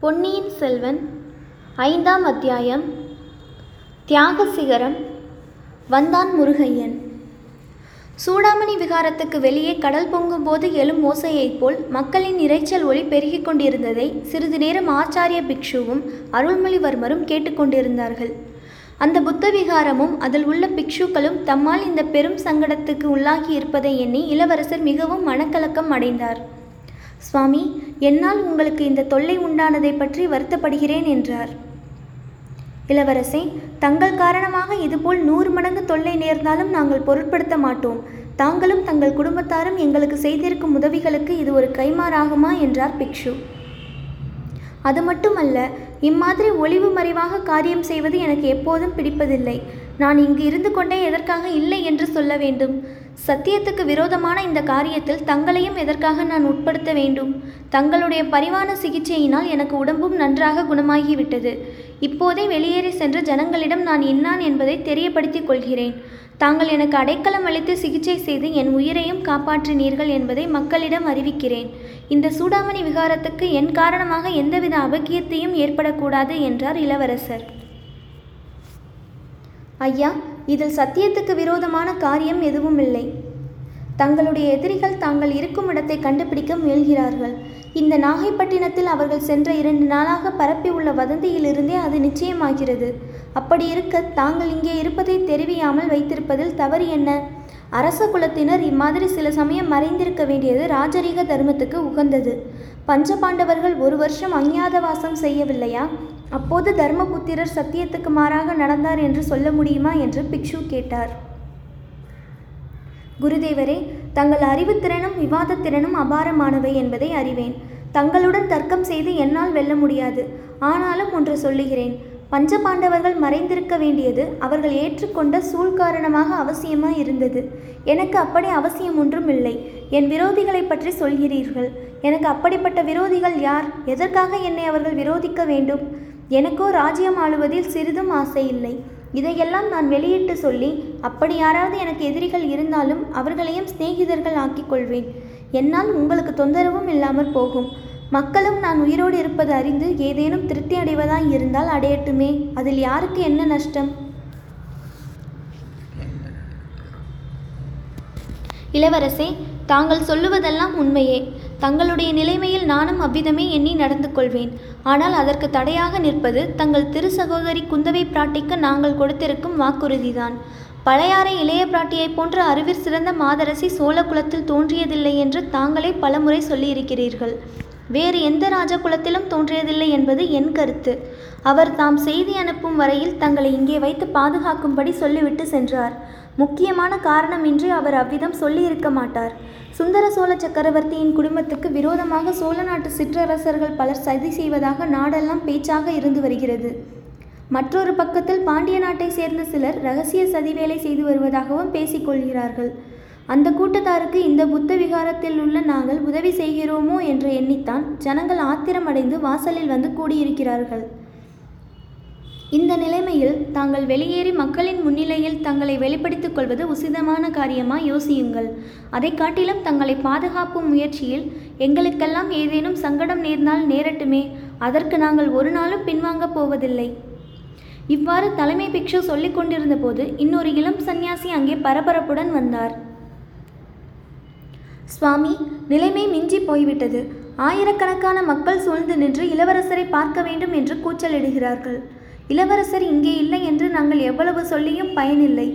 பொன்னியின் செல்வன் ஐந்தாம் அத்தியாயம் தியாக சிகரம் வந்தான் முருகையன். சூடாமணி விகாரத்துக்கு வெளியே கடல் பொங்கும்போது எழும் ஓசையைப் போல் மக்களின் இரைச்சல் ஒளி பெருகிக் கொண்டிருந்ததை சிறிது நேரம் ஆச்சாரிய பிக்ஷுவும் அருள்மொழிவர்மரும் கேட்டுக்கொண்டிருந்தார்கள் அந்த புத்த விகாரமும் அதில் உள்ள பிக்ஷுக்களும் தம்மால் இந்த பெரும் சங்கடத்துக்கு உள்ளாகி இருப்பதை எண்ணி இளவரசர் மிகவும் மனக்கலக்கம் அடைந்தார். சுவாமி என்னால் உங்களுக்கு இந்த தொல்லை உண்டானதை பற்றி வருத்தப்படுகிறேன் என்றார். இளவரசே தங்கள் காரணமாக இதுபோல் நூறு மடங்கு தொல்லை நேர்ந்தாலும் நாங்கள் பொருட்படுத்த மாட்டோம். தாங்களும் தங்கள் குடும்பத்தாரும் எங்களுக்கு செய்திருக்கும் உதவிகளுக்கு இது ஒரு கைமாறாகுமா என்றார் பிக்ஷு. அது மட்டுமல்ல இம்மாதிரி ஒளிவு மறைவாக காரியம் செய்வது எனக்கு எப்போதும் பிடிப்பதில்லை. நான் இங்கு இருந்து கொண்டே எதற்காக இல்லை என்று சொல்ல வேண்டும். சத்தியத்துக்கு விரோதமான இந்த காரியத்தில் தங்களையும் எதற்காக நான் உட்படுத்த வேண்டும்? தங்களுடைய பரிவான சிகிச்சையினால் எனக்கு உடம்பும் நன்றாக குணமாகிவிட்டது. இப்போதே வெளியேறி சென்று ஜனங்களிடம் நான் இன்னான் என்பதை தெரியப்படுத்திக் கொள்கிறேன். தாங்கள் எனக்கு அடைக்கலம் அளித்து சிகிச்சை செய்து என் உயிரையும் காப்பாற்றினீர்கள் என்பதை மக்களிடம் அறிவிக்கிறேன். இந்த சூடாமணி விகாரத்துக்கு என் காரணமாக எந்தவித அபகீர்த்தியும் ஏற்படக்கூடாது என்றார் இளவரசர். ஐயா இதில் சத்தியத்துக்கு விரோதமான காரியம் எதுவும் இல்லை தங்களுடைய எதிரிகள் தாங்கள் இருக்கும் இடத்தை கண்டுபிடிக்க முயல்கிறார்கள். இந்த நாகைப்பட்டினத்தில் அவர்கள் சென்ற இரண்டு நாளாக பரப்பியுள்ள வதந்தியிலிருந்தே அது நிச்சயமாகிறது. அப்படி இருக்க தாங்கள் இங்கே இருப்பதை தெரிவியாமல் வைத்திருப்பதில் தவறு என்ன? அரச குலத்தினர் இம்மாதிரி சில சமயம் மறைந்திருக்க வேண்டியது ராஜரீக தர்மத்துக்கு உகந்தது. பஞ்சபாண்டவர்கள் ஒரு வருஷம் அஞ்ஞாதவாசம் செய்யவில்லையா? அப்போது தர்மபுத்திரர் சத்தியத்துக்கு மாறாக நடந்தார் என்று சொல்ல முடியுமா? என்று பிக்ஷு கேட்டார். குருதேவரே தங்கள் அறிவுத்திறனும் விவாதத்திறனும் அபாரமானவை என்பதை அறிவேன். தங்களுடன் தர்க்கம் செய்து என்னால் வெல்ல முடியாது. ஆனாலும் ஒன்று சொல்லுகிறேன். பஞ்சபாண்டவர்கள் மறைந்திருக்க வேண்டியது அவர்கள் ஏற்றுக்கொண்ட சூழ் காரணமாக அவசியமாக இருந்தது. எனக்கு அப்படி அவசியம் ஒன்றும் இல்லை. என் விரோதிகளை பற்றி சொல்கிறீர்கள். எனக்கு அப்படிப்பட்ட விரோதிகள் யார்? எதற்காக என்னை அவர்கள் விரோதிக்க வேண்டும்? எனக்கோ ராஜ்யம் ஆளுவதில் சிறிதும் ஆசை இல்லை இதையெல்லாம் நான் வெளியிட்டு சொல்லி அப்படி யாராவது எனக்கு எதிரிகள் இருந்தாலும் அவர்களையும் சிநேகிதர்கள் ஆக்கிக் கொள்வேன். என்னால் உங்களுக்கு தொந்தரவும் இல்லாமற் போகும். மக்களும் நான் உயிரோடு இருப்பது அறிந்து ஏதேனும் திருப்தி அடைவதாய் இருந்தால் அடையட்டுமே. அதில் யாருக்கு என்ன நஷ்டம்? இளவரசே தாங்கள் சொல்லுவதெல்லாம் உண்மையே. தங்களுடைய நிலைமையில் நானும் அவ்விதமே எண்ணி நடந்து கொள்வேன். ஆனால் அதற்கு தடையாக நிற்பது தங்கள் திரு சகோதரி குந்தவை பிராட்டிக்கு நாங்கள் கொடுத்திருக்கும் வாக்குறுதிதான். பழையாறை இளைய பிராட்டியைப் போன்ற அறிவிற் சிறந்த மாதரசி சோழகுலத்தில் தோன்றியதில்லை என்று தாங்களே பலமுறை சொல்லியிருக்கிறீர்கள். வேறு எந்த ராஜகுலத்திலும் தோன்றியதில்லை என்பது என் கருத்து. அவர் தாம் செய்தி அனுப்பும் வரையில் தங்களை இங்கே வைத்து பாதுகாக்கும்படி சொல்லிவிட்டு சென்றார். முக்கியமான காரணமின்றி அவர் அவ்விதம் சொல்லியிருக்க மாட்டார். சுந்தர சோழ சக்கரவர்த்தியின் குடும்பத்துக்கு விரோதமாக சோழ நாட்டு சிற்றரசர்கள் பலர் சதி செய்வதாக நாடெல்லாம் பேச்சாக இருந்து வருகிறது. மற்றொரு பக்கத்தில் பாண்டிய நாட்டை சேர்ந்த சிலர் ரகசிய சதி வேலை செய்து வருவதாகவும் பேசிக்கொள்கிறார்கள் அந்த கூட்டத்தாருக்கு இந்த புத்த விகாரத்தில் உள்ள நாங்கள் உதவி செய்கிறோமோ என்று எண்ணித்தான் ஜனங்கள் ஆத்திரமடைந்து வாசலில் வந்து கூடியிருக்கிறார்கள். இந்த நிலைமையில் தாங்கள் வெளியேறி மக்களின் முன்னிலையில் தங்களை வெளிப்படுத்திக் கொள்வது உசிதமான காரியமா யோசியுங்கள். அதை காட்டிலும் தங்களை பாதுகாப்பும் முயற்சியில் எங்களுக்கெல்லாம் ஏதேனும் சங்கடம் நேர்ந்தால் நேரட்டுமே. அதற்கு நாங்கள் ஒரு நாளும் பின்வாங்கப் போவதில்லை. இவ்வாறு தலைமை பிக்ஷு சொல்லிக் கொண்டிருந்த போது இன்னொரு இளம் சந்நியாசி அங்கே பரபரப்புடன் வந்தார். சுவாமி நிலைமை மிஞ்சி போய்விட்டது. ஆயிரக்கணக்கான மக்கள் சூழ்ந்து நின்று இளவரசரை பார்க்க வேண்டும் என்று கூச்சலிடுகிறார்கள். இளவரசர் இங்கே இல்லை என்று நாங்கள் எவ்வளவு சொல்லியும் பயனில்லை.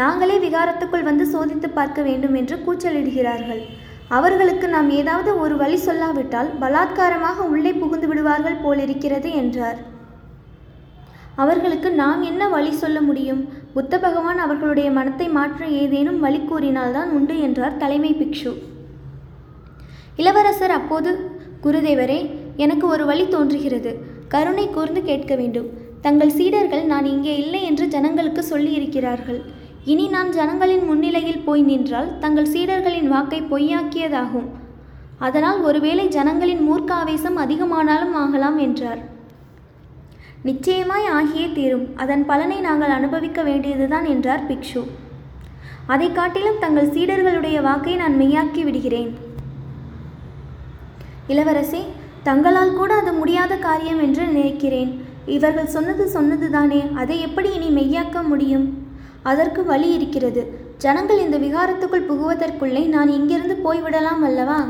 நாங்களே விகாரத்துக்குள் வந்து சோதித்து பார்க்க வேண்டும் என்று கூச்சலிடுகிறார்கள். அவர்களுக்கு நாம் ஏதாவது ஒரு வழி சொல்லாவிட்டால் பலாத்காரமாக உள்ளே புகுந்து விடுவார்கள் போலிருக்கிறது என்றார். அவர்களுக்கு நாம் என்ன வழி சொல்ல முடியும்? புத்த பகவான் அவர்களுடைய மனத்தை மாற்ற ஏதேனும் வழி கூறினால்தான் உண்டு என்றார் தலைமை பிக்ஷு. இளவரசர் அப்போது குருதேவரே எனக்கு ஒரு வழி தோன்றுகிறது. கருணை கூர்ந்து கேட்க வேண்டும். தங்கள் சீடர்கள் நான் இங்கே இல்லை என்று ஜனங்களுக்கு சொல்லியிருக்கிறார்கள். இனி நான் ஜனங்களின் முன்னிலையில் போய் நின்றால் தங்கள் சீடர்களின் வாக்கை பொய்யாக்கியதாகும். அதனால் ஒருவேளை ஜனங்களின் மூர்க்க ஆவேசம் அதிகமானாலும் ஆகலாம் என்றார். நிச்சயமாய் ஆகியே தீரும். அதன் பலனை நாங்கள் அனுபவிக்க வேண்டியதுதான் என்றார் பிக்ஷு. அதை காட்டிலும் தங்கள் சீடர்களுடைய வாக்கை நான் மெய்யாக்கி விடுகிறேன். இளவரசே தங்களால் கூட அது முடியாத காரியம் என்று நினைக்கிறேன். இவர்கள் சொன்னது சொன்னதுதானே. அதை எப்படி இனி மெய்யாக்க முடியும்? அதற்கு வழி இருக்கிறது. ஜனங்கள் இந்த விகாரத்துக்குள் புகுவதற்குள்ளே நான் இங்கிருந்து போய்விடலாம் அல்லவா?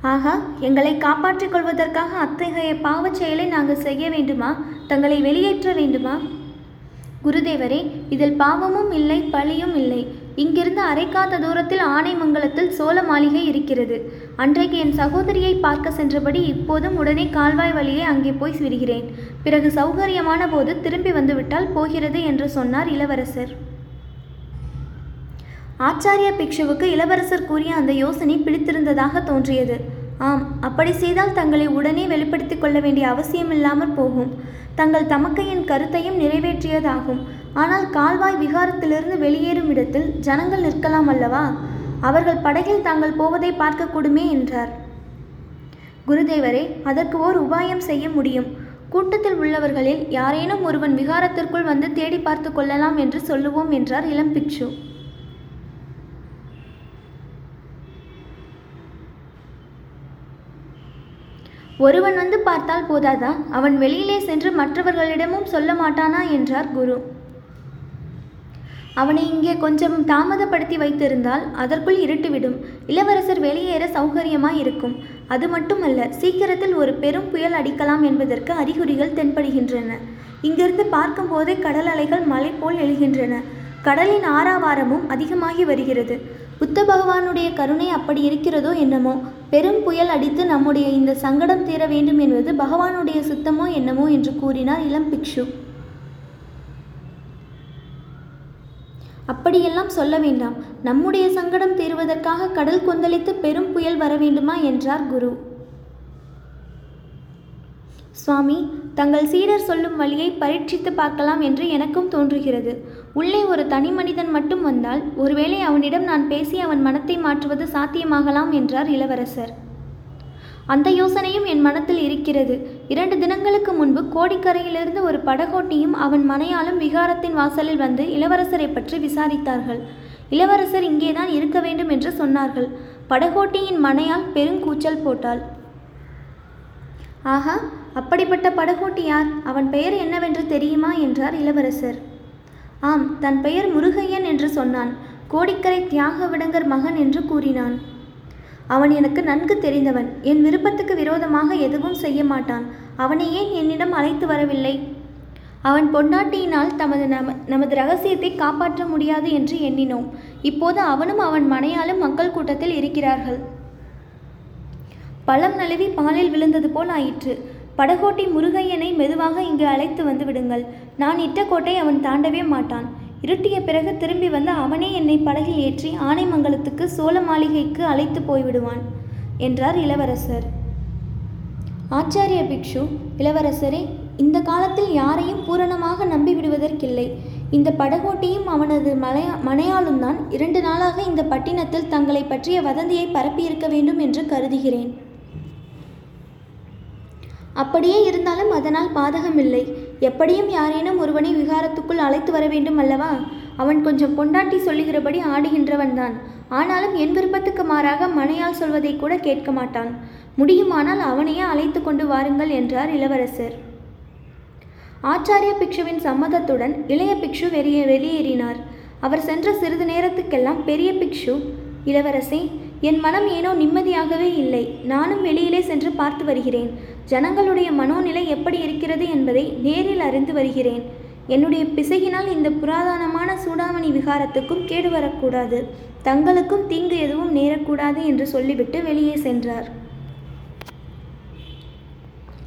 ஆகா எங்களை காப்பாற்றிக் கொள்வதற்காக அத்தகைய பாவச் செயலை நாங்கள் செய்ய வேண்டுமா? தங்களை வெளியேற்ற வேண்டுமா? குருதேவரே இதில் பாவமும் இல்லை பழியும் இல்லை. இங்கிருந்து அரைக்காத தூரத்தில் ஆனைமங்கலத்தில் சோழ மாளிகை இருக்கிறது. அன்றைக்கு என் சகோதரியை பார்க்க சென்றபடி இப்போதும் உடனே கால்வாய் வழியே அங்கே போய் விடுகிறேன் பிறகு சௌகரியமான போது திரும்பி வந்துவிட்டால் போகிறது என்று சொன்னார் இளவரசர். ஆச்சாரிய பிக்ஷுவுக்கு இளவரசர் கூறிய அந்த யோசனை பிடித்திருந்ததாக தோன்றியது. ஆம் அப்படி செய்தால் தங்களை உடனே வெளிப்படுத்திக் கொள்ள வேண்டிய அவசியமில்லாமல் போகும். தங்கள் தமக்கையின் கருத்தையும் நிறைவேற்றியதாகும். ஆனால் கால்வாய் விகாரத்திலிருந்து வெளியேறும் இடத்தில் ஜனங்கள் நிற்கலாம் அல்லவா? அவர்கள் படகில் தாங்கள் போவதை பார்க்கக்கூடுமே என்றார். குருதேவரே அதற்கு ஓர் உபாயம் செய்ய முடியும். கூட்டத்தில் உள்ளவர்களில் யாரேனும் ஒருவன் விகாரத்திற்குள் வந்து தேடி பார்த்து கொள்ளலாம் என்று சொல்லுவோம் என்றார் இளம் பிக்ஷு. ஒருவன் வந்து பார்த்தால் போதாதா? அவன் வெளியிலே சென்று மற்றவர்களிடமும் சொல்ல மாட்டானா? என்றார் குரு. அவனை இங்கே கொஞ்சம் தாமதப்படுத்தி வைத்திருந்தால் அதற்குள் இருட்டுவிடும். இளவரசர் வெளியேற சௌகரியமாய் இருக்கும் அது மட்டுமல்ல சீக்கிரத்தில் ஒரு பெரும் புயல் அடிக்கலாம் என்பதற்கு அறிகுறிகள் தென்படுகின்றன. இங்கிருந்து பார்க்கும்போதே கடல் அலைகள் மலை போல் எழுகின்றன. கடலின் ஆறாவாரமும் அதிகமாகி வருகிறது. புத்த பகவானுடைய கருணை அப்படி இருக்கிறதோ என்னமோ? பெரும் புயல் அடித்து நம்முடைய இந்த சங்கடம் தீர வேண்டும் என்பது பகவானுடைய சுத்தமோ என்னமோ என்று கூறினார் இளம் பிக்ஷு. அப்படியெல்லாம் சொல்ல வேண்டாம். நம்முடைய சங்கடம் தீர்வதற்காக கடல் கொந்தளித்து பெரும் புயல் வர வேண்டுமா என்றார் குரு. சுவாமி தங்கள் சீடர் சொல்லும் வழியை பரீட்சித்து பார்க்கலாம் என்று எனக்கும் தோன்றுகிறது. உள்ளே ஒரு தனி மனிதன் மட்டும் வந்தால் ஒருவேளை அவனிடம் நான் பேசி அவன் மனத்தை மாற்றுவது சாத்தியமாகலாம் என்றார் இளவரசர். அந்த யோசனையும் என் மனத்தில் இருக்கிறது. இரண்டு தினங்களுக்கு முன்பு கோடிக்கரையிலிருந்து ஒரு படகோட்டியும் அவன் மனையாலும் விகாரத்தின் வாசலில் வந்து இளவரசரை பற்றி விசாரித்தார்கள். இளவரசர் இங்கேதான் இருக்க வேண்டும் என்று சொன்னார்கள். படகோட்டியின் மனையால் பெருங்கூச்சல் போட்டாள். ஆஹா அப்படிப்பட்ட படகோட்டி யார்? அவன் பெயர் என்னவென்று தெரியுமா? என்றார் இளவரசர். ஆம் தன் பெயர் முருகையன் என்று சொன்னான். கோடிக்கரை தியாக விடங்கர் மகன் என்று கூறினான். அவன் எனக்கு நன்கு தெரிந்தவன். என் விருப்பத்துக்கு விரோதமாக எதுவும் செய்ய மாட்டான். அவனை ஏன் என்னிடம் அழைத்து வரவில்லை? அவன் பொன்னாட்டியினால் தமது நம நமது ரகசியத்தை காப்பாற்ற முடியாது என்று எண்ணினோம். இப்போது அவனும் அவன் மனையாலும் மக்கள் கூட்டத்தில் இருக்கிறார்கள். பழம் நழுவி பாலில் விழுந்தது போல் ஆயிற்று. படகோட்டி முருகையனை மெதுவாக இங்கு அழைத்து வந்து விடுங்கள். நான் இட்ட கோட்டை அவன் தாண்டவே மாட்டான். இருட்டிய பிறகு திரும்பி வந்து அவனே என்னை படகில் ஏற்றி ஆனைமங்கலத்துக்கு சோழ மாளிகைக்கு அழைத்து போய்விடுவான் என்றார் இளவரசர். ஆச்சாரிய பிக்ஷு இளவரசரே இந்த காலத்தில் யாரையும் பூரணமாக நம்பிவிடுவதற்கில்லை. இந்த படகோட்டியும் அவனது மலையா மனையாளும் தான் இரண்டு நாளாக இந்த பட்டினத்தில் தங்களை பற்றிய வதந்தியை பரப்பியிருக்க வேண்டும் என்று கருதுகிறேன். அப்படியே இருந்தாலும் அதனால் பாதகமில்லை. எப்படியும் யாரேனும் ஒருவனை விகாரத்துக்குள் அழைத்து வர வேண்டும் அல்லவா? அவன் கொஞ்சம் பொண்டாட்டி சொல்லுகிறபடி ஆடுகின்றவன்தான். ஆனாலும் என் விருப்பத்துக்கு மாறாக மனையால் சொல்வதை கூட கேட்க மாட்டான். முடியுமானால் அவனையே அழைத்து கொண்டு வாருங்கள் என்றார் இளவரசர். ஆச்சாரிய பிக்ஷுவின் சம்மதத்துடன் இளைய பிக்ஷு வெளியே வெளியேறினார். அவர் சென்ற சிறிது நேரத்துக்கெல்லாம் பெரிய பிக்ஷு இளவரசே என் மனம் ஏனோ நிம்மதியாகவே இல்லை. நானும் வெளியிலே சென்று பார்த்து வருகிறேன். ஜனங்களுடைய மனோநிலை எப்படி இருக்கிறது என்பதை நேரில் அறிந்து வருகிறேன். என்னுடைய பிசகினால் இந்த புராதனமான சூடாமணி விகாரத்துக்கும் கேடு வரக்கூடாது. தங்களுக்கும் தீங்கு எதுவும் நேரக்கூடாது என்று சொல்லிவிட்டு வெளியே சென்றார்.